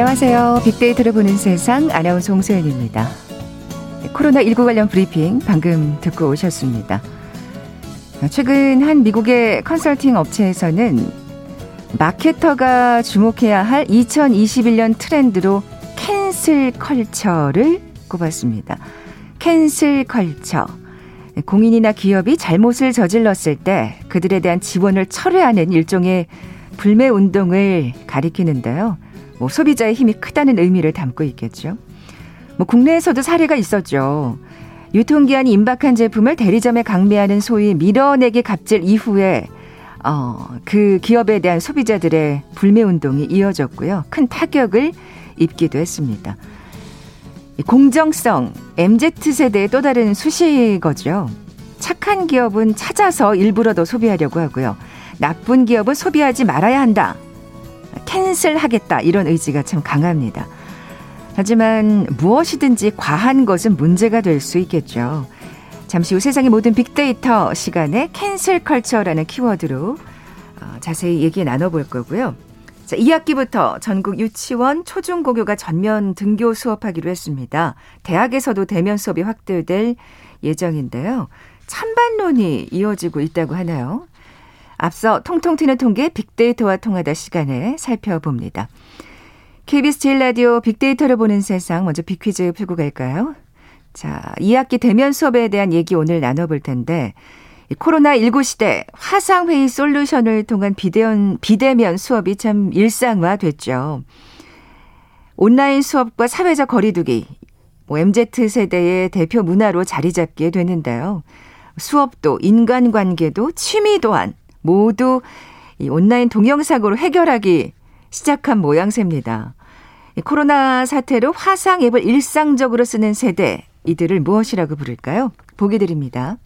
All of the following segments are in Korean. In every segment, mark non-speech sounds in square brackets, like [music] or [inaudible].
안녕하세요. 빅데이터를 보는 세상 아나운서 홍소연입니다. 코로나19 관련 브리핑 방금 듣고 오셨습니다. 최근 한 미국의 컨설팅 업체에서는 마케터가 주목해야 할 2021년 트렌드로 cancel culture를 꼽았습니다. cancel culture. 공인이나 기업이 잘못을 저질렀을 때 그들에 대한 지원을 철회하는 일종의 불매 운동을 가리키는데요. 뭐 소비자의 힘이 크다는 의미를 담고 있겠죠. 뭐 국내에서도 사례가 있었죠. 유통기한이 임박한 제품을 대리점에 강매하는 소위 밀어내기 갑질 이후에 어, 그 기업에 대한 소비자들의 불매 운동이 이어졌고요. 큰 타격을 입기도 했습니다. 공정성, MZ세대의 또 다른 수식어죠. 착한 기업은 찾아서 일부러 더 소비하려고 하고요. 나쁜 기업은 소비하지 말아야 한다. 캔슬하겠다. 이런 의지가 참 강합니다. 하지만 무엇이든지 과한 것은 문제가 될 수 있겠죠. 잠시 후 세상의 모든 빅데이터 시간에 캔슬 컬처라는 키워드로 어, 자세히 얘기 나눠볼 거고요. 자, 2학기부터 전국 유치원 초중고교가 전면 등교 수업하기로 했습니다. 대학에서도 대면 수업이 확대될 예정인데요. 찬반론이 이어지고 있다고 하나요? 앞서 통통 튀는 통계 빅데이터와 통하다 시간에 살펴봅니다. KBS 제일 라디오 빅데이터를 보는 세상 먼저 빅퀴즈 풀고 갈까요? 자, 2학기 대면 수업에 대한 얘기 오늘 나눠볼 텐데 코로나19 시대 화상회의 솔루션을 통한 비대면, 비대면 수업이 참 일상화 됐죠. 온라인 수업과 사회적 거리두기, 뭐 MZ세대의 대표 문화로 자리 잡게 되는데요. 수업도 인간관계도 취미 또한 모두 이 온라인 동영상으로 해결하기 시작한 모양새입니다. 코로나 사태로 화상 앱을 일상적으로 쓰는 세대, 이들을 무엇이라고 부를까요? 보기 드립니다.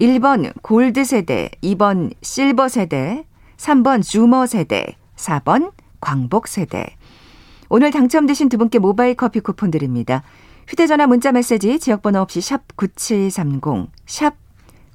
1번 골드 세대, 2번 실버 세대, 3번 주머 세대, 4번 광복 세대. 오늘 당첨되신 두 분께 모바일 커피 쿠폰 드립니다. 휴대전화 문자 메시지 지역번호 없이 샵 9730, 샵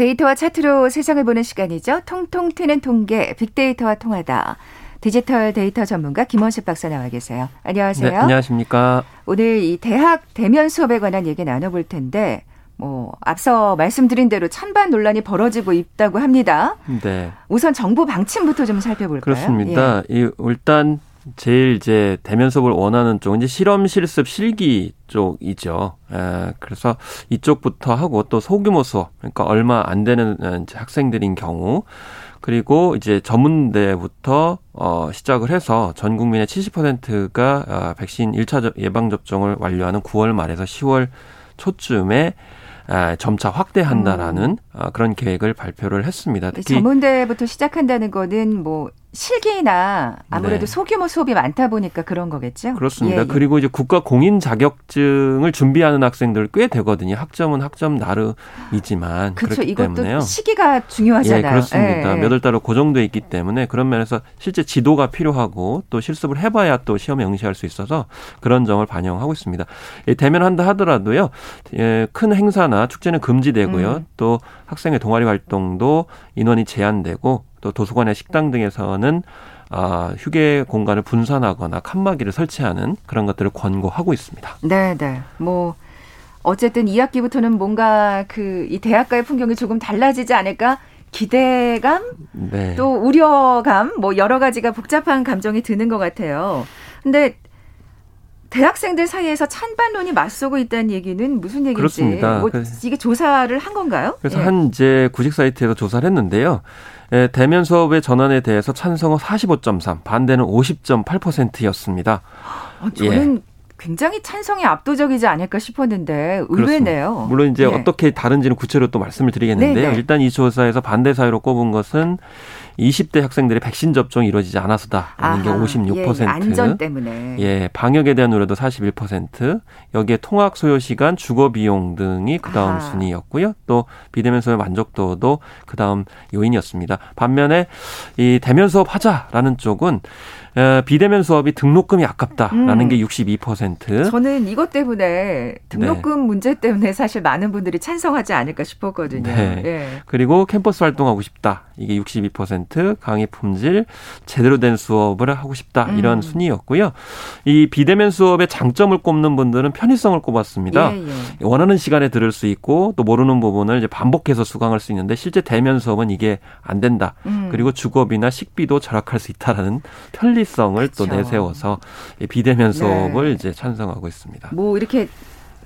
데이터와 차트로 세상을 보는 시간이죠. 통통 튀는 통계, 빅데이터와 통하다. 디지털 데이터 전문가 김원식 박사 나와 계세요. 안녕하세요. 네, 안녕하십니까. 오늘 이 대학 대면 수업에 관한 얘기 나눠볼 텐데, 뭐 앞서 말씀드린 대로 찬반 논란이 벌어지고 있다고 합니다. 네. 우선 정부 방침부터 좀 살펴볼까요? 그렇습니다. 예. 이 일단 제일 이제 대면 수업을 원하는 쪽은 이제 실험 실습 실기 쪽이죠. 에, 그래서 이쪽부터 하고 또 소규모 수업, 그러니까 얼마 안 되는 학생들인 경우 그리고 이제 전문대부터 어 시작을 해서 전 국민의 70%가 어, 백신 1차 예방 접종을 완료하는 9월 말에서 10월 초쯤에 점차 확대한다라는 음. 그런 계획을 발표를 했습니다. 특히 전문대부터 시작한다는 거는 뭐 실기나 아무래도 네. 소규모 수업이 많다 보니까 그런 거겠죠. 그렇습니다. 예, 예. 그리고 이제 국가 공인 자격증을 준비하는 학생들 꽤 되거든요. 학점은 학점 나름이지만 그렇죠. 그렇기 이것도 때문에요. 시기가 중요하잖아요. 예, 그렇습니다. 예. 몇월 달로 고정돼 있기 때문에 그런 면에서 실제 지도가 필요하고 또 실습을 해봐야 또 시험에 응시할 수 있어서 그런 점을 반영하고 있습니다. 대면한다 하더라도요. 예, 큰 행사나 축제는 금지되고요. 음. 또 학생의 동아리 활동도 인원이 제한되고 또 도서관의 식당 등에서는 아, 휴게 공간을 분산하거나 칸막이를 설치하는 그런 것들을 권고하고 있습니다. 네, 네. 뭐 어쨌든 2학기부터는 뭔가 그 이 대학가의 풍경이 조금 달라지지 않을까 기대감, 네. 또 우려감, 뭐 여러 가지가 복잡한 감정이 드는 것 같아요. 근데 대학생들 사이에서 찬반론이 맞서고 있다는 얘기는 무슨 얘기인지 그렇습니다. 뭐 이게 조사를 한 건가요? 그래서 예. 한 이제 구직 사이트에서 조사를 했는데요. 예, 대면 수업의 전환에 대해서 찬성은 45.3, 반대는 50.8%였습니다. 아, 저는 예. 굉장히 찬성이 압도적이지 않을까 싶었는데 의외네요. 그렇습니다. 물론 이제 네. 어떻게 다른지는 구체로 또 말씀을 드리겠는데요. 네네. 일단 이 조사에서 반대 사유로 꼽은 것은 20대 학생들의 백신 접종이 이루어지지 않아서다라는 게 56%. 예, 안전 때문에. 예, 방역에 대한 우려도 41%. 여기에 통학 소요 시간, 주거 비용 등이 그다음 아하. 순위였고요. 또 비대면 수업 만족도도 그다음 요인이었습니다. 반면에 이 대면 수업 하자라는 쪽은 비대면 수업이 등록금이 아깝다라는 음. 게 62%. 저는 이것 때문에 등록금 네. 문제 때문에 사실 많은 분들이 찬성하지 않을까 싶었거든요. 네. 네. 그리고 캠퍼스 활동하고 싶다. 이게 62%, 강의 품질, 제대로 된 수업을 하고 싶다. 이런 음. 순위였고요. 이 비대면 수업의 장점을 꼽는 분들은 편의성을 꼽았습니다. 예, 예. 원하는 시간에 들을 수 있고 또 모르는 부분을 이제 반복해서 수강할 수 있는데 실제 대면 수업은 이게 안 된다. 음. 그리고 주거비나 식비도 절약할 수 있다라는 편리 성을 그렇죠. 또 내세워서 비대면 수업을 네. 이제 찬성하고 있습니다. 뭐 이렇게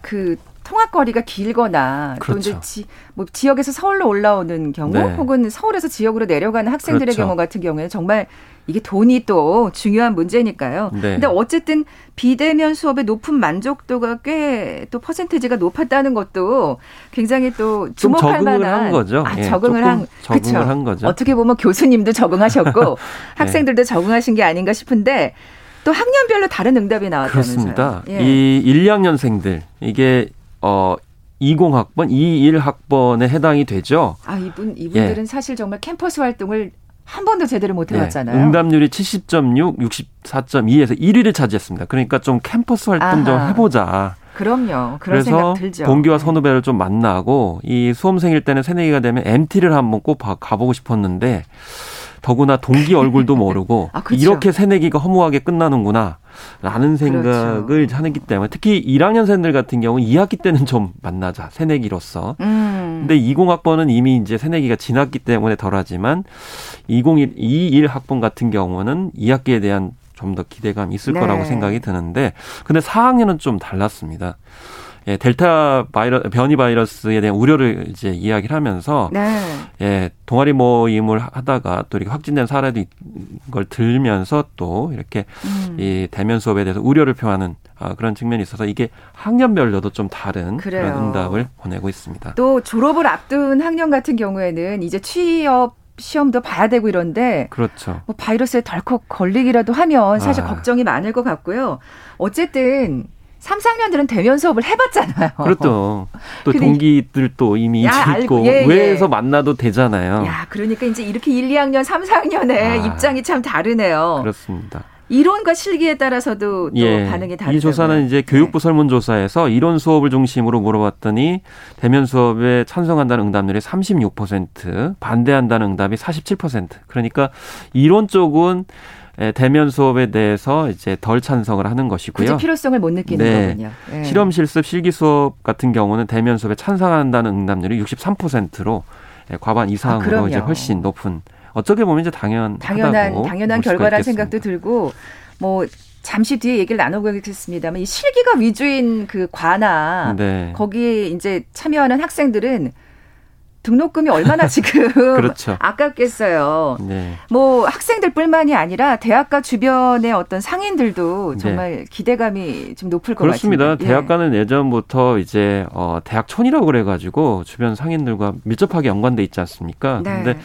그 통학거리가 길거나 그렇죠. 또 이제 그렇죠. 지, 뭐 지역에서 서울로 올라오는 경우 네. 혹은 서울에서 지역으로 내려가는 학생들의 그렇죠. 경우 같은 경우에는 정말 이게 돈이 또 중요한 문제니까요. 네. 근데 어쨌든 비대면 수업의 높은 만족도가 꽤 또 퍼센테이지가 높았다는 것도 굉장히 또 주목할 만한 한 거죠. 아, 예, 적응을 한 적응을 그쵸? 한 거죠. 어떻게 보면 교수님도 적응하셨고 [laughs] 네. 학생들도 적응하신 게 아닌가 싶은데 또 학년별로 다른 응답이 나왔다면서요. 그렇습니다. 예. 이 1, 2학년생들 이게 어 20학번, 21학번에 해당이 되죠. 아, 이분 이분들은 예. 사실 정말 캠퍼스 활동을 한 번도 제대로 못 해봤잖아요. 네. 응답률이 70.6, 64.2에서 1위를 차지했습니다. 그러니까 좀 캠퍼스 활동. 좀 해보자. 그럼요. 들죠. 동기와 네. 선후배를 좀 만나고 이 수험생일 때는 새내기가 되면 MT를 한번 꼭 가보고 싶었는데 더구나 동기 얼굴도 [laughs] 모르고 아, 그렇죠. 이렇게 새내기가 허무하게 끝나는구나. 라는 생각을 그렇죠. 하기 때문에 특히 1학년생들 같은 경우는 2학기 때는 좀 만나자 새내기로서. 음. 근데 20학번은 이미 이제 새내기가 지났기 때문에 덜하지만 2021 21학번 같은 경우는 2학기에 대한 좀 더 기대감이 있을 네. 거라고 생각이 드는데 근데 4학년은 좀 달랐습니다. 예, 델타 바이러 변이 바이러스에 대한 우려를 이제 이야기를 하면서 네. 예, 동아리 모임을 하다가 또 이렇게 확진된 사례도 걸 들면서 또 이렇게 음. 이 대면 수업에 대해서 우려를 표하는 아, 그런 측면이 있어서 이게 학년별로도 좀 다른 그래요. 그런 응답을 보내고 있습니다. 또 졸업을 앞둔 학년 같은 경우에는 이제 취업 시험도 봐야 되고 이런데 그렇죠. 뭐 바이러스에 덜컥 걸리기라도 하면 사실 아. 걱정이 많을 것 같고요. 어쨌든 3, 4학년들은 대면 수업을 해봤잖아요. 그렇죠. 또 동기들도 이미 야, 있고 예, 외에서 예. 만나도 되잖아요. 야, 그러니까 이제 이렇게 1, 2학년, 3, 4학년의 아, 입장이 참 다르네요. 그렇습니다. 이론과 실기에 따라서도 또 예, 반응이 다르죠. 이 조사는 이제 교육부 네. 설문조사에서 이론 수업을 중심으로 물어봤더니 대면 수업에 찬성한다는 응답률이 36%, 반대한다는 응답이 47%. 그러니까 이론 쪽은 예, 대면 수업에 대해서 이제 덜 찬성을 하는 것이고요. 굳이 필요성을 못 느끼는 네. 거군요. 네. 실험 실습 실기 수업 같은 경우는 대면 수업에 찬성한다는 응답률이 63%로 예, 과반 이상으로 아, 이제 훨씬 높은 어떻게 보면 이제 당연 당연한 당연한 결과라는 생각도 들고 뭐 잠시 뒤에 얘기를 나눠보겠습니다만 이 실기가 위주인 그 과나 네. 거기에 이제 참여하는 학생들은 등록금이 얼마나 지금 [laughs] 그렇죠. 아깝겠어요. 네. 뭐 학생들뿐만이 아니라 대학가 주변의 어떤 상인들도 네. 정말 네. 기대감이 좀 높을 것 그렇습니다. 같습니다. 예. 대학가는 예. 전부터 이제 어 대학촌이라고 그래가지고 주변 상인들과 밀접하게 연관돼 있지 않습니까? 네. 근데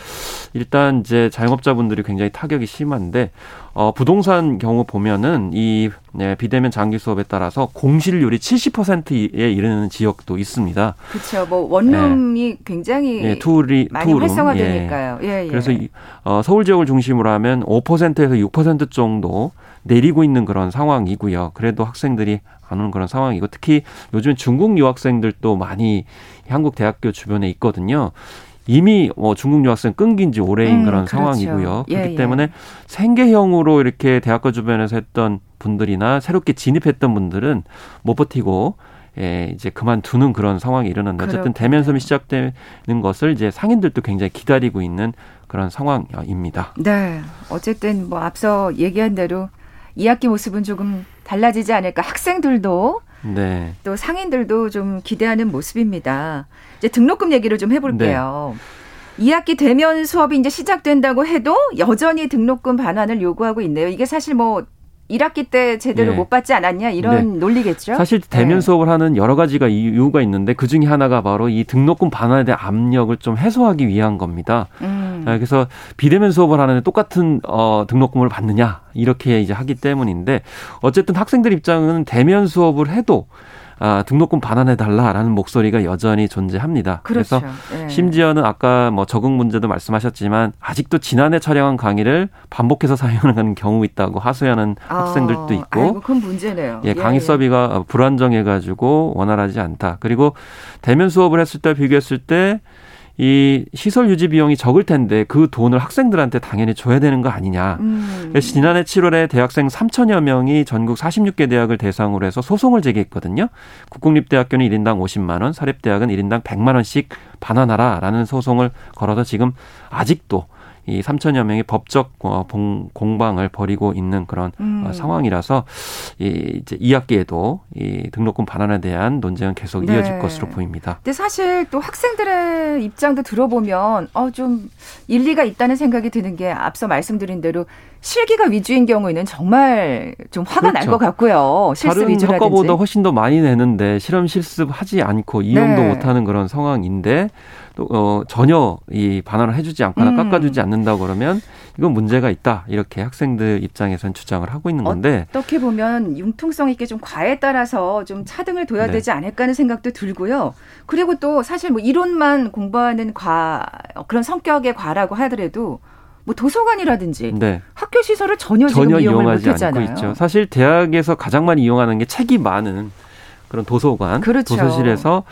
일단 이제 자영업자분들이 굉장히 타격이 심한데 어, 부동산 경우 보면은 이 네, 비대면 장기 수업에 따라서 공실률이 70%에 이르는 지역도 있습니다. 그렇죠. 뭐 원룸이 네. 굉장히 네, 투리, 많이 two room. 활성화되니까요. 예. 예, 예. 그래서 이, 어, 서울 지역을 중심으로 하면 5%에서 6% 정도 내리고 있는 그런 상황이고요. 그래도 학생들이 안 오는 그런 상황이고 특히 요즘 중국 유학생들도 많이 한국 대학교 주변에 있거든요. 이미 뭐 중국 유학생 끊긴 지 오래인 음, 그런 그렇죠. 상황이고요. 예, 그렇기 예. 때문에 생계형으로 이렇게 대학가 주변에서 했던 분들이나 새롭게 진입했던 분들은 못 버티고 예, 이제 그만두는 그런 상황이 일어난다. 어쨌든 대면 수업이 시작되는 것을 이제 상인들도 굉장히 기다리고 있는 그런 상황입니다. 네. 어쨌든 뭐 앞서 얘기한 대로 2학기 모습은 조금 달라지지 않을까. 학생들도 네. 또 상인들도 좀 기대하는 모습입니다. 이제 등록금 얘기를 좀 해볼게요. 네. 2학기 대면 수업이 이제 시작된다고 해도 여전히 등록금 반환을 요구하고 있네요. 이게 사실 뭐 1학기 때 제대로 예. 못 받지 않았냐 이런 네. 논리겠죠. 사실 대면 네. 수업을 하는 여러 가지가 이유가 있는데 그 중에 하나가 바로 이 등록금 반환에 대한 압력을 좀 해소하기 위한 겁니다. 음. 그래서 비대면 수업을 하는데 똑같은 어, 등록금을 받느냐 이렇게 이제 하기 때문인데 어쨌든 학생들 입장은 대면 수업을 해도 아, 등록금 반환해 달라라는 목소리가 여전히 존재합니다. 그렇죠. 그래서 네. 심지어는 아까 뭐 적응 문제도 말씀하셨지만 아직도 지난해 촬영한 강의를 반복해서 사용하는 경우 있다고 하소연하는 아, 학생들도 있고. 아이고, 그건 문제네요. 예, 강의 예, 서비가 예. 불안정해 가지고 원활하지 않다. 그리고 대면 수업을 했을 때 비교했을 때 이 시설 유지 비용이 적을 텐데 그 돈을 학생들한테 당연히 줘야 되는 거 아니냐. 음. 지난해 7월에 대학생 3천여 명이 전국 46개 대학을 대상으로 해서 소송을 제기했거든요. 국공립대학교는 1인당 50만 원, 사립대학은 1인당 100만 원씩 반환하라라는 소송을 걸어서 지금 아직도 이 3천여 명의 법적 어, 공방을 벌이고 있는 그런 어, 음. 상황이라서 이 이제 2학기에도 이 등록금 반환에 대한 논쟁은 계속 네. 이어질 것으로 보입니다. 근데 사실 또 학생들의 입장도 들어보면 어 좀 일리가 있다는 생각이 드는 게 앞서 말씀드린 대로 실기가 위주인 경우에는 정말 좀 화가 그렇죠. 날것 같고요. 실습 다른 위주라든지. 학과보다 훨씬 더 많이 내는데 실험 실습 하지 않고 이용도 네. 못하는 그런 상황인데 또 어, 전혀 이 반환을 해주지 않거나 음. 깎아주지 않는다고 그러면 이건 문제가 있다 이렇게 학생들 입장에서는 주장을 하고 있는 건데 어떻게 보면 융통성 있게 좀 과에 따라서 좀 차등을 둬야 네. 되지 않을까 하는 생각도 들고요. 그리고 또 사실 뭐 이론만 공부하는 과 그런 성격의 과라고 하더라도 뭐 도서관이라든지 네. 학교 시설을 전혀, 전혀 이용하지 않고 있죠. 사실 대학에서 가장 많이 이용하는 게 책이 많은 그런 도서관, 그렇죠. 도서실에서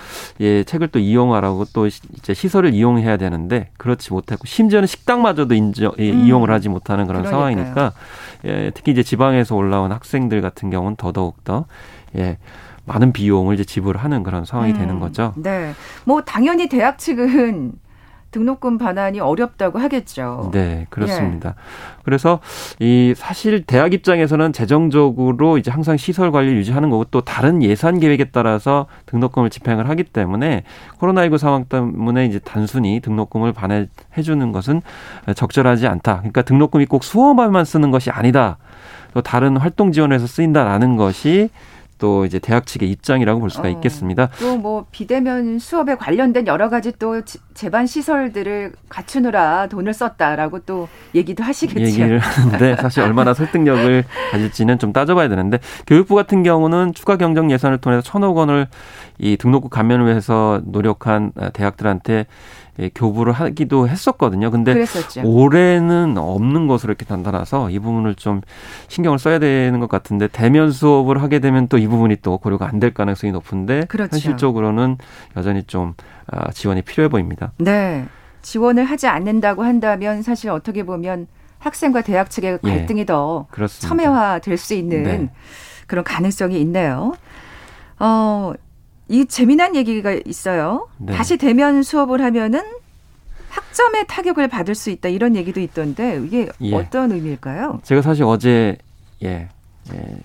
예 책을 또 이용하라고 또 이제 시설을 이용해야 되는데 그렇지 못했고 심지어는 식당마저도 인정 예, 음. 이용을 하지 못하는 그런 그러니까요. 상황이니까 예 특히 이제 지방에서 올라온 학생들 같은 경우는 더더욱 더 예 많은 비용을 이제 지불하는 그런 상황이 음. 되는 거죠. 네, 뭐 당연히 대학 측은 등록금 반환이 어렵다고 하겠죠. 네, 그렇습니다. 예. 그래서 이 사실 대학 입장에서는 재정적으로 이제 항상 시설 관리 유지하는 거고 또 다른 예산 계획에 따라서 등록금을 집행을 하기 때문에 코로나19 상황 때문에 이제 단순히 등록금을 반환해 주는 것은 적절하지 않다. 그러니까 등록금이 꼭 수업에만 쓰는 것이 아니다. 또 다른 활동 지원에서 쓰인다라는 것이 또 이제 대학 측의 입장이라고 볼 수가 어, 있겠습니다. 또뭐 비대면 수업에 관련된 여러 가지 또 재반 시설들을 갖추느라 돈을 썼다라고 또 얘기도 하시겠죠. 얘기를 [laughs] 하는데 사실 얼마나 설득력을 가질지는 좀 따져봐야 되는데 교육부 같은 경우는 추가 경정 예산을 통해서 천억 원을 이 등록금 감면을 위해서 노력한 대학들한테 예, 교부를 하기도 했었거든요. 근데 그랬었죠. 올해는 없는 것으로 이렇게 나타나서 이 부분을 좀 신경을 써야 되는 것 같은데 대면 수업을 하게 되면 또 이 부분이 또 고려가 안 될 가능성이 높은데 그렇죠. 현실적으로는 여전히 좀 아, 지원이 필요해 보입니다. 네. 지원을 하지 않는다고 한다면 사실 어떻게 보면 학생과 대학 측의 예, 갈등이 예, 더 그렇습니다. 첨예화될 수 있는 네. 그런 가능성이 있네요. 어, 이 재미난 얘기가 있어요. 네. 다시 대면 수업을 하면은 학점에 타격을 받을 수 있다 이런 얘기도 있던데 이게 예. 어떤 의미일까요? 제가 사실 어제 예, 예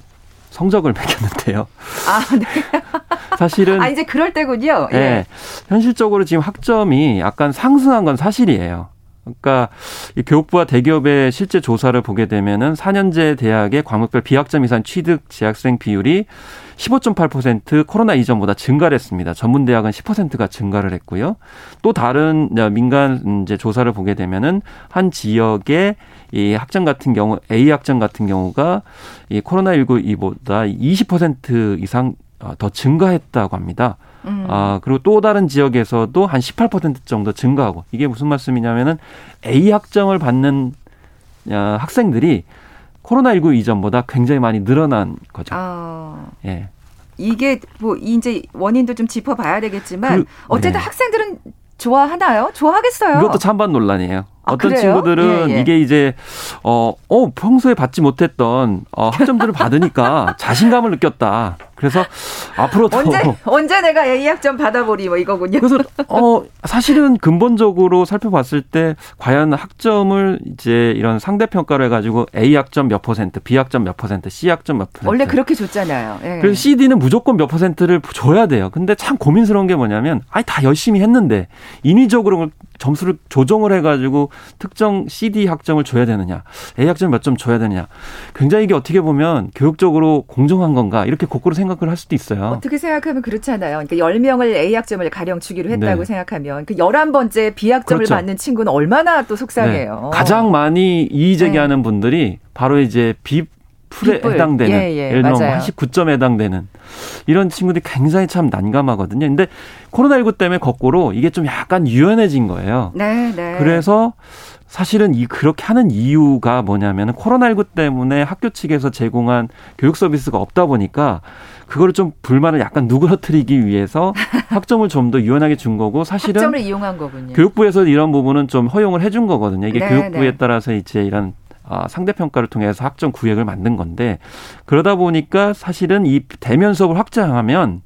성적을 [laughs] 매겼는데요. 아, 네. [laughs] 사실은 아 이제 그럴 때군요. 예. 예. 현실적으로 지금 학점이 약간 상승한 건 사실이에요. 그러니까 이 교육부와 대기업의 실제 조사를 보게 되면은 4년제 대학의 과목별 비학점 이상 취득 재학생 비율이 15.8% 코로나 이전보다 증가를 했습니다. 전문 대학은 10%가 증가를 했고요. 또 다른 민간 이제 조사를 보게 되면은 한 지역의 이 학점 같은 경우 A 학점 같은 경우가 이 코로나 19 이보다 20% 이상 어, 더 증가했다고 합니다. 음. 아, 그리고 또 다른 지역에서도 한 18% 정도 증가하고 이게 무슨 말씀이냐면은 A 학점을 받는 어, 학생들이 코로나19 이전보다 굉장히 많이 늘어난 거죠. 아. 예. 이게 뭐 이제 원인도 좀 짚어봐야 되겠지만 그, 어쨌든 네. 학생들은 좋아하나요? 좋아하겠어요. 이것도 찬반 논란이에요. 아, 어떤 그래요? 친구들은 예, 예. 이게 이제 어, 어 평소에 받지 못했던 어, 학점들을 받으니까 [laughs] 자신감을 느꼈다. 그래서 앞으로 더 언제 [laughs] 언제 내가 A 학점 받아보리 뭐 이거군요. 그래서 [laughs] 어 사실은 근본적으로 살펴봤을 때 과연 학점을 이제 이런 상대 평가를 해가지고 A 학점 몇 퍼센트, B 학점 몇 퍼센트, C 학점 몇 퍼센트. 원래 그렇게 줬잖아요. 예. 그래서 CD는 무조건 몇 퍼센트를 줘야 돼요. 근데 참 고민스러운 게 뭐냐면 아니 다 열심히 했는데 인위적으로 점수를 조정을 해가지고 특정 CD 학점을 줘야 되느냐, A 학점 몇 점 줘야 되느냐. 굉장히 이게 어떻게 보면 교육적으로 공정한 건가 이렇게 거꾸로 생각 을 할 수도 있어요. 어떻게 생각하면 그렇잖아요. 그러니까 10명을 A 학점을 가령 주기로 했다고 네. 생각하면 그 11번째 B 학점을 그렇죠. 받는 친구는 얼마나 또 속상해요. 네. 가장 많이 이의 제기하는 네. 분들이 바로 이제 B 풀에 빅불. 해당되는 예, 예, 예를 들면 89점에 해당되는 이런 친구들이 굉장히 참 난감하거든요. 근데 코로나19 때문에 거꾸로 이게 좀 약간 유연해진 거예요. 네, 네. 그래서 사실은 이 그렇게 하는 이유가 뭐냐면 코로나19 때문에 학교 측에서 제공한 교육 서비스가 없다 보니까 그거를 좀 불만을 약간 누그러뜨리기 위해서 [laughs] 학점을 좀 더 유연하게 준 거고 사실은 학점을 이용한 거군요. 교육부에서 이런 부분은 좀 허용을 해준 거거든요. 이게 네, 교육부에 네. 따라서 이제 이런 아, 상대 평가를 통해서 학점 구획을 만든 건데 그러다 보니까 사실은 이 대면 수업을 확장하면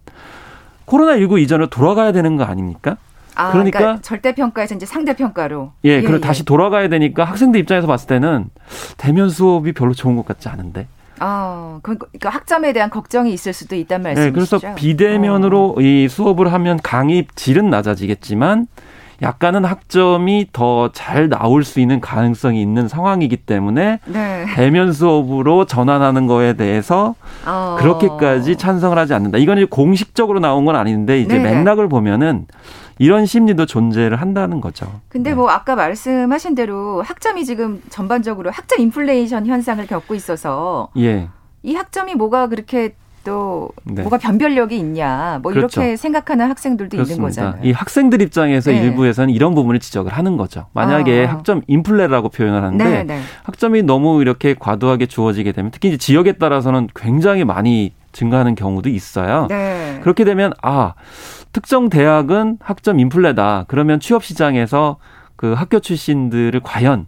코로나19 이전으로 돌아가야 되는 거 아닙니까? 아, 그러니까, 그러니까 절대 평가에서 이제 상대 평가로 예, 예 그리고 예. 다시 돌아가야 되니까 학생들 입장에서 봤을 때는 대면 수업이 별로 좋은 것 같지 않은데. 아, 그러니까 학점에 대한 걱정이 있을 수도 있단 말씀이시죠. 네, 그래서 비대면으로 어. 이 수업을 하면 강의 질은 낮아지겠지만 약간은 학점이 더 잘 나올 수 있는 가능성이 있는 상황이기 때문에 네. 대면 수업으로 전환하는 거에 대해서 어. 그렇게까지 찬성을 하지 않는다. 이건 공식적으로 나온 건 아닌데 이제 네네. 맥락을 보면은 이런 심리도 존재를 한다는 거죠. 근데 네. 뭐 아까 말씀하신 대로 학점이 지금 전반적으로 학점 인플레이션 현상을 겪고 있어서 예. 이 학점이 뭐가 그렇게 또 네. 뭐가 변별력이 있냐 뭐 그렇죠. 이렇게 생각하는 학생들도 그렇습니다. 있는 거잖아요. 이 학생들 입장에서 네. 일부에서는 이런 부분을 지적을 하는 거죠. 만약에 아. 학점 인플레라고 표현을 하는데 네, 네. 학점이 너무 이렇게 과도하게 주어지게 되면 특히 이제 지역에 따라서는 굉장히 많이 증가하는 경우도 있어요. 네. 그렇게 되면 아 특정 대학은 학점 인플레다. 그러면 취업 시장에서 그 학교 출신들을 과연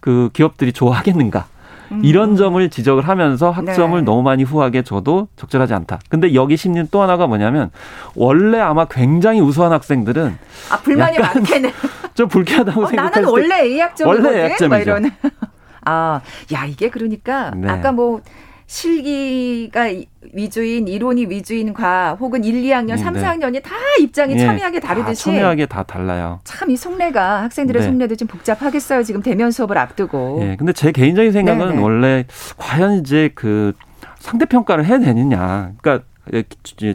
그 기업들이 좋아하겠는가? 음. 이런 점을 지적을 하면서 학점을 네. 너무 많이 후하게 줘도 적절하지 않다. 근데 여기 심리는 또 하나가 뭐냐면 원래 아마 굉장히 우수한 학생들은 아 불만이 많겠네. [laughs] 좀 불쾌하다고 어, 생각할 나는 원래 A 학점이거든. 원래 A 학점이죠. [laughs] 아, 야 이게 그러니까 네. 아까 뭐 실기가 위주인 이론이 위주인 과 혹은 1, 2학년, 3, 네. 4학년이 다 입장이 네. 첨예하게 다르듯이 첨예하게 다 달라요. 참 이 속내가 학생들의 네. 속내도 좀 복잡하겠어요. 지금 대면 수업을 앞두고. 예. 근데 제 개인적인 생각은 네, 네. 원래 과연 이제 그 상대 평가를 해야 되느냐. 그러니까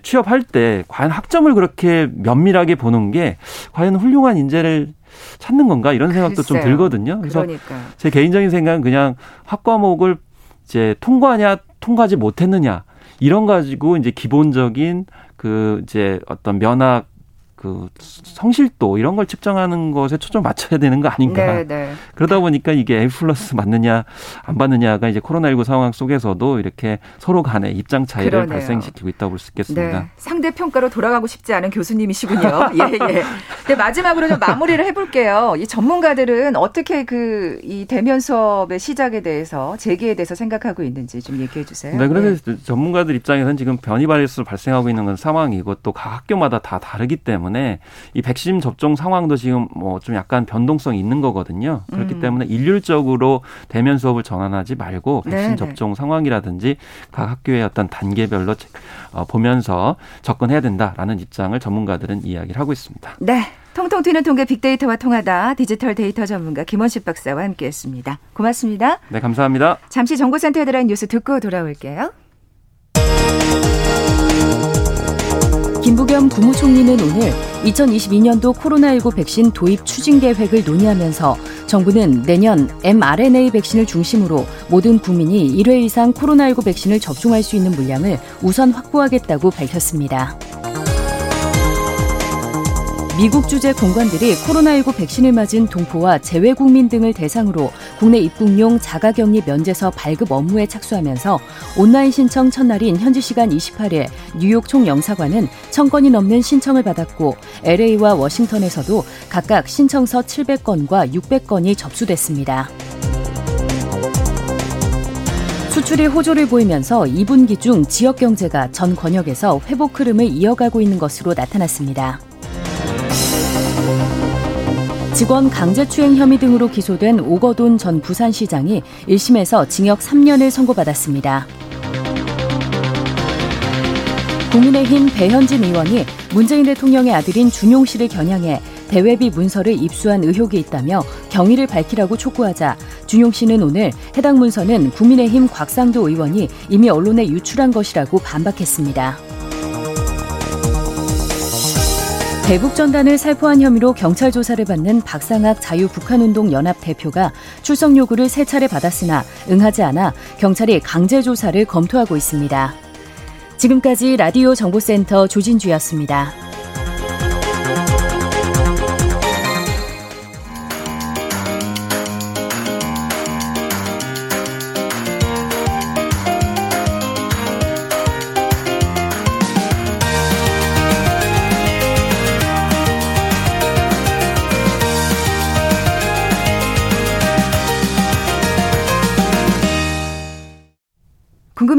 취업할 때 과연 학점을 그렇게 면밀하게 보는 게 과연 훌륭한 인재를 찾는 건가 이런 생각도 글쎄요. 좀 들거든요. 그래서 그러니까요. 제 개인적인 생각은 그냥 학 과목을 이제 통과냐 통과하지 못했느냐 이런 가지고 이제 기본적인 그 이제 어떤 면학 그 성실도 이런 걸 측정하는 것에 초점 맞춰야 되는 거 아닌가. 네, 네. 그러다 보니까 이게 A 플러스 맞느냐 안 받느냐가 이제 코로나19 상황 속에서도 이렇게 서로 간에 입장 차이를 그러네요. 발생시키고 있다고 볼 수 있겠습니다. 네. 상대 평가로 돌아가고 싶지 않은 교수님이시군요. [laughs] 예, 예. 네, 마지막으로 좀 마무리를 해볼게요. 이 전문가들은 어떻게 그 이 대면 수업의 시작에 대해서 재개에 대해서 생각하고 있는지 좀 얘기해 주세요. 네, 그래서 네. 전문가들 입장에서는 지금 변이 바이러스 발생하고 있는 건 상황이고 또 각 학교마다 다 다르기 때문에 때문에 이 백신 접종 상황도 지금 뭐 좀 약간 변동성이 있는 거거든요. 그렇기 음. 때문에 일률적으로 대면 수업을 전환하지 말고 백신 네네. 접종 상황이라든지 각 학교의 어떤 단계별로 어, 보면서 접근해야 된다라는 입장을 전문가들은 이야기를 하고 있습니다. 네. 통통 튀는 통계 빅데이터와 통하다 디지털 데이터 전문가 김원식 박사와 함께했습니다. 고맙습니다. 네, 감사합니다. 잠시 정보센터에 들어간 뉴스 듣고 돌아올게요. 김부겸 국무총리는 오늘 2022년도 코로나19 백신 도입 추진 계획을 논의하면서 정부는 내년 mRNA 백신을 중심으로 모든 국민이 1회 이상 코로나19 백신을 접종할 수 있는 물량을 우선 확보하겠다고 밝혔습니다. 미국 주재 공관들이 코로나19 백신을 맞은 동포와 재외 국민 등을 대상으로 국내 입국용 자가격리 면제서 발급 업무에 착수하면서 온라인 신청 첫날인 현지 시간 28일 뉴욕 총영사관은 1000건이 넘는 신청을 받았고 LA와 워싱턴에서도 각각 신청서 700건과 600건이 접수됐습니다. 수출이 호조를 보이면서 2분기 중 지역 경제가 전 권역에서 회복 흐름을 이어가고 있는 것으로 나타났습니다. 직원 강제추행 혐의 등으로 기소된 오거돈 전 부산시장이 1심에서 징역 3년을 선고받았습니다. 국민의힘 배현진 의원이 문재인 대통령의 아들인 준용 씨를 겨냥해 대외비 문서를 입수한 의혹이 있다며 경위를 밝히라고 촉구하자 준용 씨는 오늘 해당 문서는 국민의힘 곽상도 의원이 이미 언론에 유출한 것이라고 반박했습니다. 대북 전단을 살포한 혐의로 경찰 조사를 받는 박상학 자유북한운동 연합 대표가 출석 요구를 세 차례 받았으나 응하지 않아 경찰이 강제 조사를 검토하고 있습니다. 지금까지 라디오 정보센터 조진주였습니다.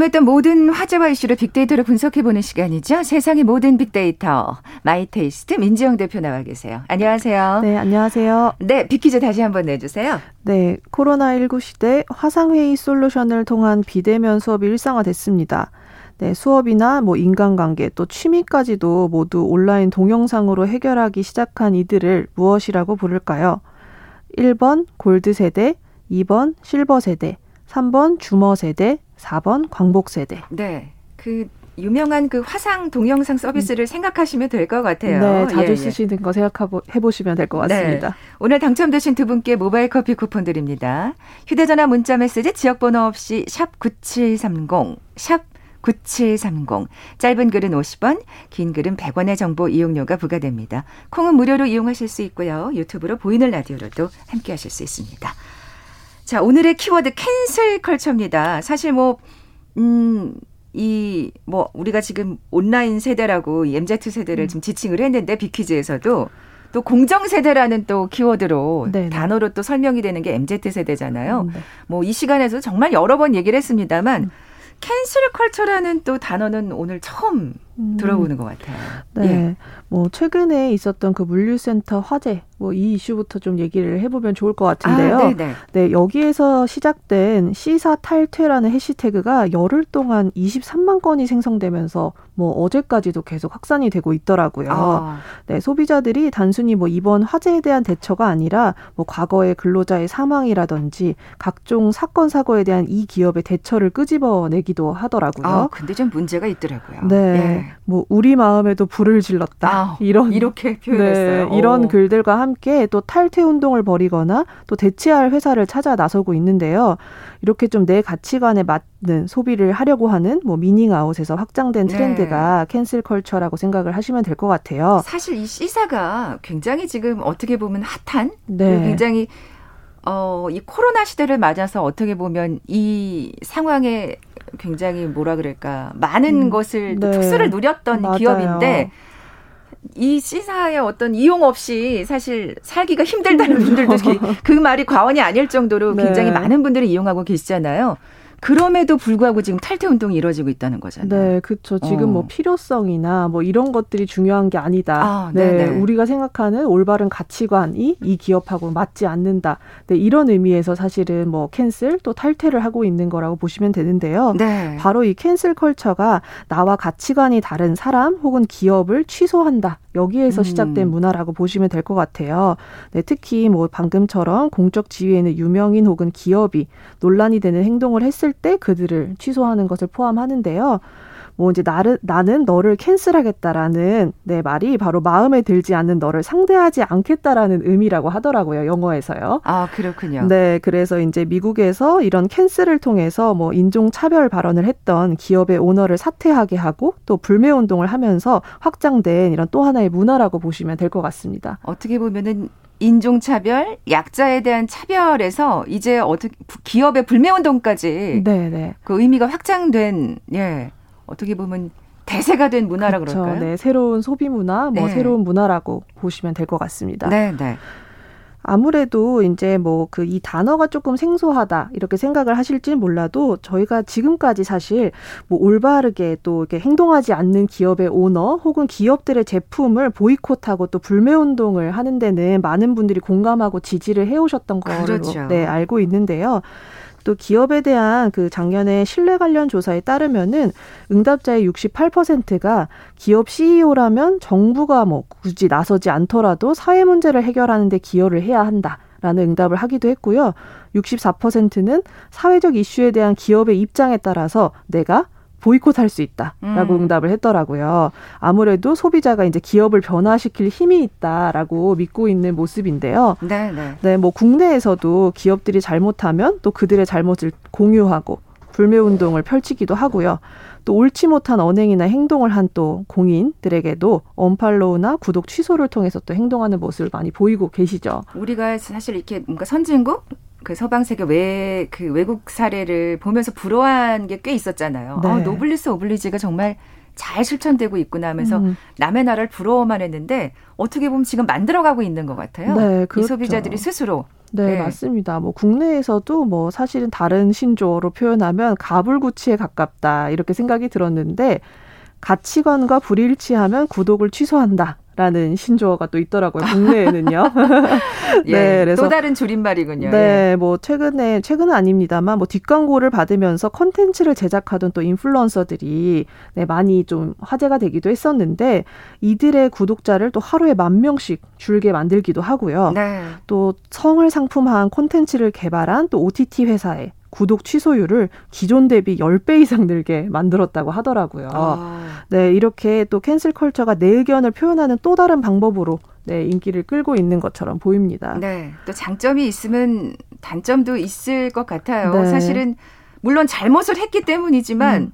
궁금했던 모든 화제와 이슈를 빅데이터로 분석해보는 시간이죠. 세상의 모든 빅데이터. 마이테이스트 민지영 대표 나와 계세요. 안녕하세요. 네, 안녕하세요. 네, 빅퀴즈 다시 한번 내주세요. 네, 코로나19 시대 화상회의 솔루션을 통한 비대면 수업이 일상화됐습니다. 네, 수업이나 뭐 인간관계 또 취미까지도 모두 온라인 동영상으로 해결하기 시작한 이들을 무엇이라고 부를까요? 1번 골드 세대, 2번 실버 세대, 3번 주머 세대, 4번 광복 세대. 네. 그 유명한 그 화상 동영상 서비스를 음. 생각하시면 될 것 같아요. 네, 자주 예, 예. 쓰시는 거 생각해 보시면 될것 네. 같습니다. 네. 오늘 당첨되신 두 분께 모바일 커피 쿠폰 드립니다. 휴대전화 문자 메시지 지역번호 없이 샵 9730, 샵 9730. 짧은 글은 50원, 긴 글은 100원의 정보 이용료가 부과됩니다. 콩은 무료로 이용하실 수 있고요. 유튜브로 보이는 라디오로도 함께 하실 수 있습니다. 자, 오늘의 키워드 cancel culture입니다. 사실 뭐, 음, 이, 뭐, 우리가 지금 온라인 세대라고 MZ 세대를 음. 지금 지칭을 했는데, 빅퀴즈에서도 또 공정 세대라는 또 키워드로 네네. 단어로 또 설명이 되는 게 MZ 세대잖아요. 음, 네. 뭐이 시간에서 정말 여러 번 얘기를 했습니다만 음. cancel culture라는 또 단어는 오늘 처음 음. 들어보는 것 같아요. 네. 예. 뭐 최근에 있었던 그 물류센터 화재 뭐 이 이슈부터 좀 얘기를 해보면 좋을 것 같은데요. 아, 네, 여기에서 시작된 시사 탈퇴라는 해시태그가 열흘 동안 23만 건이 생성되면서 뭐 어제까지도 계속 확산이 되고 있더라고요. 아. 네, 소비자들이 단순히 뭐 이번 화재에 대한 대처가 아니라 뭐 과거의 근로자의 사망이라든지 각종 사건 사고에 대한 이 기업의 대처를 끄집어내기도 하더라고요. 아, 근데 좀 문제가 있더라고요. 네. 네. 뭐 우리 마음에도 불을 질렀다. 아, 이런 이렇게 표현했어요. 네, 이런 오. 글들과 함께 또 탈퇴 운동을 벌이거나 또 대체할 회사를 찾아 나서고 있는데요. 이렇게 좀 내 가치관에 맞는 소비를 하려고 하는 뭐 meaning out에서 확장된 네. 트렌드가 네. cancel culture라고 생각을 하시면 될 것 같아요. 사실 이 C사가 굉장히 지금 어떻게 보면 핫한 네. 굉장히 어, 이 코로나 시대를 맞아서 어떻게 보면 이 상황에 굉장히 뭐라 그럴까 많은 음, 것을 네. 특수를 누렸던 맞아요. 기업인데 이 C사의 어떤 이용 없이 사실 살기가 힘들다는 분들도 [laughs] 그 말이 과언이 아닐 정도로 네. 굉장히 많은 분들이 이용하고 계시잖아요. 그럼에도 불구하고 지금 탈퇴 운동이 이루어지고 있다는 거잖아요. 네, 그렇죠. 지금 뭐 어. 뭐 필요성이나 뭐 이런 것들이 중요한 게 아니다. 아, 네, 네, 우리가 생각하는 올바른 가치관이 이 기업하고 맞지 않는다. 네, 이런 의미에서 사실은 뭐 cancel 또 탈퇴를 하고 있는 거라고 보시면 되는데요. 네. 바로 이 cancel culture가 나와 가치관이 다른 사람 혹은 기업을 취소한다. 여기에서 음. 시작된 문화라고 보시면 될 것 같아요. 네, 특히 뭐 방금처럼 공적 지위에 있는 유명인 혹은 기업이 논란이 되는 행동을 했을 때 그들을 취소하는 것을 포함하는데요. 뭐 이제 나를 나는 너를 캔슬하겠다라는 내 말이 바로 마음에 들지 않는 너를 상대하지 않겠다라는 의미라고 하더라고요 영어에서요. 아 그렇군요. 네, 그래서 이제 미국에서 이런 캔슬을 통해서 뭐 인종 차별 발언을 했던 기업의 오너를 사퇴하게 하고 또 불매 운동을 하면서 확장된 이런 또 하나의 문화라고 보시면 될 것 같습니다. 어떻게 보면은 인종차별, 약자에 대한 차별에서 이제 어떻게 기업의 불매운동까지 네네. 네. 그 의미가 확장된 예 어떻게 보면 대세가 된 문화라 그렇죠. 그럴까요? 네, 새로운 소비 문화, 뭐 네. 새로운 문화라고 보시면 될 것 같습니다. 네, 네. 아무래도 이제 뭐 그 이 단어가 조금 생소하다 이렇게 생각을 하실지 몰라도 저희가 지금까지 사실 뭐 올바르게 또 이렇게 행동하지 않는 기업의 오너 혹은 기업들의 제품을 보이콧하고 또 불매 운동을 하는 데는 많은 분들이 공감하고 지지를 해오셨던 걸로 그렇죠. 네 알고 있는데요. 또 기업에 대한 그 작년에 신뢰 관련 조사에 따르면은 응답자의 68%가 기업 CEO라면 정부가 뭐 굳이 나서지 않더라도 사회 문제를 해결하는 데 기여를 해야 한다. 라는 응답을 하기도 했고요. 64%는 사회적 이슈에 대한 기업의 입장에 따라서 내가 보이콧할 수 있다라고 음. 응답을 했더라고요. 아무래도 소비자가 이제 기업을 변화시킬 힘이 있다라고 믿고 있는 모습인데요. 네, 네. 네, 뭐 국내에서도 기업들이 잘못하면 또 그들의 잘못을 공유하고 불매 운동을 펼치기도 하고요. 또 옳지 못한 언행이나 행동을 한 또 공인들에게도 unfollow나 구독 취소를 통해서 또 행동하는 모습을 많이 보이고 계시죠. 우리가 사실 이렇게 뭔가 선진국 그 서방 세계 외 그 외국 사례를 보면서 부러워한 게 꽤 있었잖아요. 네. 어, 노블리스 오블리지가 정말 잘 실천되고 있구나 하면서 음. 남의 나라를 부러워만 했는데 어떻게 보면 지금 만들어가고 있는 것 같아요. 네, 그렇죠. 이 소비자들이 스스로. 네, 네, 맞습니다. 뭐 국내에서도 뭐 사실은 다른 신조어로 표현하면 가불구취에 가깝다 이렇게 생각이 들었는데 가치관과 불일치하면 구독을 취소한다. 라는 신조어가 또 있더라고요. 국내에는요. [laughs] 예, 네, 그래서 또 다른 줄임말이군요. 네, 예. 뭐 최근에 최근은 아닙니다만 뭐 뒷광고를 받으면서 컨텐츠를 제작하던 또 인플루언서들이 네, 많이 좀 화제가 되기도 했었는데 이들의 구독자를 또 하루에 만 명씩 줄게 만들기도 하고요. 네. 또 성을 상품화한 콘텐츠를 개발한 또 OTT 회사에 구독 취소율을 기존 대비 10배 이상 늘게 만들었다고 하더라고요. 아. 네, 이렇게 또 cancel culture가 내 의견을 표현하는 또 다른 방법으로 네, 인기를 끌고 있는 것처럼 보입니다. 네. 또 장점이 있으면 단점도 있을 것 같아요. 네. 사실은 물론 잘못을 했기 때문이지만 음.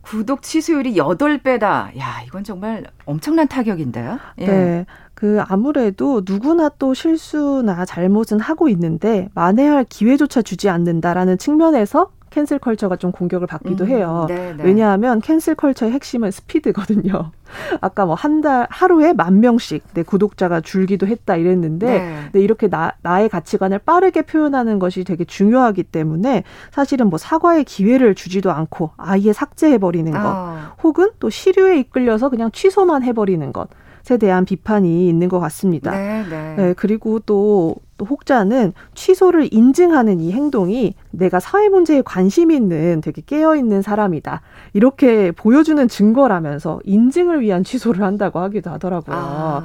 구독 취소율이 8배다. 야, 이건 정말 엄청난 타격인데요. 예. 네. 그 아무래도 누구나 또 실수나 잘못은 하고 있는데 만회할 기회조차 주지 않는다라는 측면에서 cancel culture가 좀 공격을 받기도 음, 해요. 네, 네. 왜냐하면 cancel culture의 핵심은 스피드거든요. [laughs] 아까 뭐 한 달 하루에 만 명씩 내 구독자가 줄기도 했다 이랬는데 네. 네, 이렇게 나, 나의 가치관을 빠르게 표현하는 것이 되게 중요하기 때문에 사실은 뭐 사과의 기회를 주지도 않고 아예 삭제해 버리는 것 어. 혹은 또 시류에 이끌려서 그냥 취소만 해 버리는 것 것에 대한 비판이 있는 것 같습니다. 네, 네. 네 그리고 또, 또 혹자는 취소를 인증하는 이 행동이 내가 사회 문제에 관심 있는 되게 깨어 있는 사람이다. 이렇게 보여주는 증거라면서 인증을 위한 취소를 한다고 하기도 하더라고요. 아.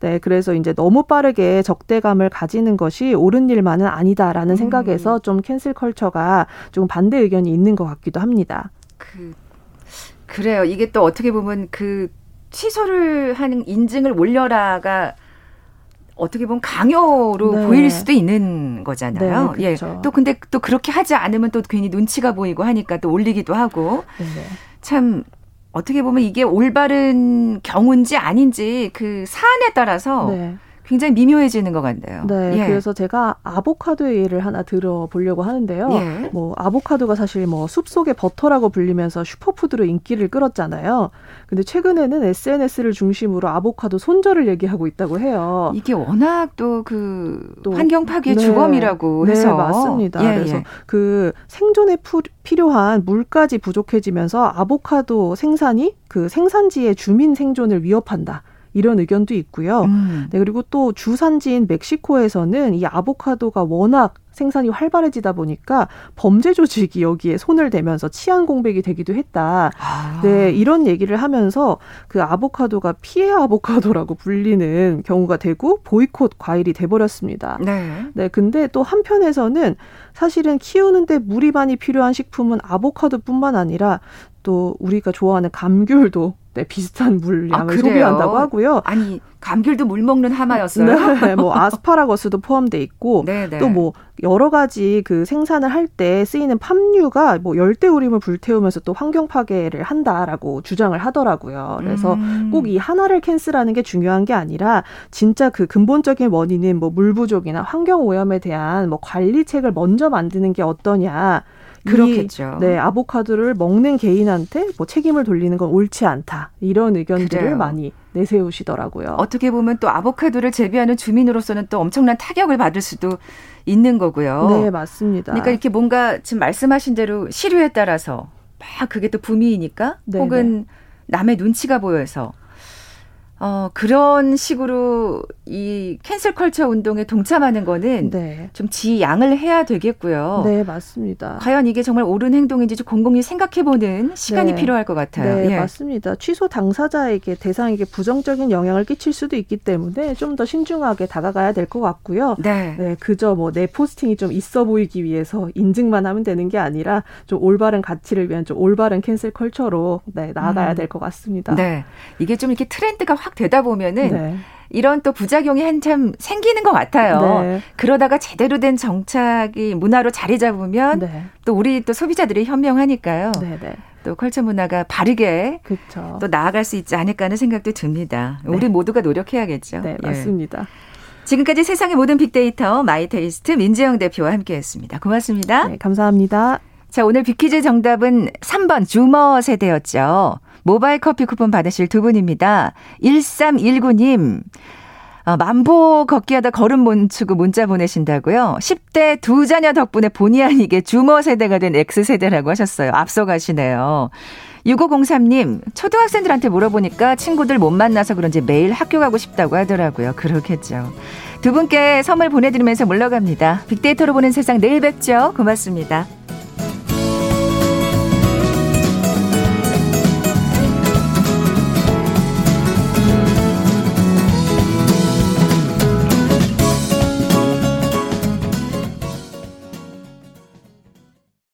네, 그래서 이제 너무 빠르게 적대감을 가지는 것이 옳은 일만은 아니다라는 음. 생각에서 좀 캔슬 컬처가 좀 반대 의견이 있는 것 같기도 합니다. 그 그래요. 이게 또 어떻게 보면 그 취소를 하는 인증을 올려라가 어떻게 보면 강요로 네. 보일 수도 있는 거잖아요. 네, 그렇죠. 예. 또 근데 또 그렇게 하지 않으면 또 괜히 눈치가 보이고 하니까 또 올리기도 하고. 네. 참 어떻게 보면 이게 올바른 경우인지 아닌지 그 사안에 따라서 네. 굉장히 미묘해지는 것 같네요. 네, 예. 그래서 제가 아보카도의 예를 하나 들어보려고 하는데요. 예. 뭐 아보카도가 사실 뭐 숲속의 버터라고 불리면서 슈퍼푸드로 인기를 끌었잖아요. 근데 최근에는 SNS를 중심으로 아보카도 손절을 얘기하고 있다고 해요. 이게 워낙 또그 환경 파괴 네. 주범이라고 네, 해서 맞습니다. 예, 그래서 예. 그 생존에 푸, 필요한 물까지 부족해지면서 아보카도 생산이 그 생산지의 주민 생존을 위협한다. 이런 의견도 있고요. 음. 네, 그리고 또 주산지인 멕시코에서는 이 아보카도가 워낙 생산이 활발해지다 보니까 범죄 조직이 여기에 손을 대면서 치안 공백이 되기도 했다. 아. 네, 이런 얘기를 하면서 그 아보카도가 피해 아보카도라고 불리는 경우가 되고 보이콧 과일이 돼버렸습니다. 네. 네, 근데 또 한편에서는 사실은 키우는데 물이 많이 필요한 식품은 아보카도뿐만 아니라 또 우리가 좋아하는 감귤도 네, 비슷한 물량을 아, 소비한다고 하고요. 아니 감귤도 물 먹는 하마였어요. 네, 뭐 아스파라거스도 포함돼 있고 네, 네. 또뭐 여러 가지 그 생산을 할 때 쓰이는 팜유가 뭐 열대우림을 불태우면서 또 환경 파괴를 한다라고 주장을 하더라고요. 그래서 음. 꼭이 하나를 캔슬하는 게 중요한 게 아니라 진짜 그 근본적인 원인인 뭐 물 부족이나 환경 오염에 대한 뭐 관리책을 먼저 만드는 게 어떠냐. 그렇겠죠. 이, 네, 아보카도를 먹는 개인한테 뭐 책임을 돌리는 건 옳지 않다. 이런 의견들을 그래요. 많이 내세우시더라고요. 어떻게 보면 또 아보카도를 재배하는 주민으로서는 또 엄청난 타격을 받을 수도 있는 거고요. 네, 맞습니다. 그러니까 이렇게 뭔가 지금 말씀하신 대로 시류에 따라서 막 그게 또 붐이니까 네 혹은 네. 남의 눈치가 보여서 어, 그런 식으로 이 cancel culture 운동에 동참하는 거는 네. 좀 지양을 해야 되겠고요. 네, 맞습니다. 과연 이게 정말 옳은 행동인지 좀 곰곰이 생각해 보는 시간이 네. 필요할 것 같아요. 네, 예. 맞습니다. 취소 당사자에게 대상에게 부정적인 영향을 끼칠 수도 있기 때문에 좀 더 신중하게 다가가야 될 것 같고요. 네. 네, 그저 뭐 내 포스팅이 좀 있어 보이기 위해서 인증만 하면 되는 게 아니라 좀 올바른 가치를 위한 좀 올바른 cancel culture로 네, 나아가야 음. 될것 같습니다. 네. 이게 좀 이렇게 트렌드가 확 되다 보면은 네. 이런 또 부작용이 한참 생기는 것 같아요. 네. 그러다가 제대로 된 정착이 문화로 자리 잡으면 네. 또 우리 또 소비자들이 현명하니까요. 네, 네. 또 culture 문화가 바르게 그쵸. 또 나아갈 수 있지 않을까 하는 생각도 듭니다. 네. 우리 모두가 노력해야겠죠. 네, 맞습니다. 예. 지금까지 세상의 모든 빅데이터 마이테이스트 민재영 대표와 함께했습니다. 고맙습니다. 네, 감사합니다. 자, 오늘 빅퀴즈 정답은 3번 zoomer 세대였죠. 모바일 커피 쿠폰 받으실 두 분입니다. 1319님. 어, 만보 걷기 하다 걸음 멈추고 문자 보내신다고요? 10대 두 자녀 덕분에 본의 아니게 주머 세대가 된 X세대라고 하셨어요. 앞서가시네요. 6503님, 초등학생들한테 물어보니까 친구들 못 만나서 그런지 매일 학교 가고 싶다고 하더라고요. 그렇겠죠. 두 분께 선물 보내드리면서 물러갑니다. 빅데이터로 보는 세상 내일 뵙죠. 고맙습니다.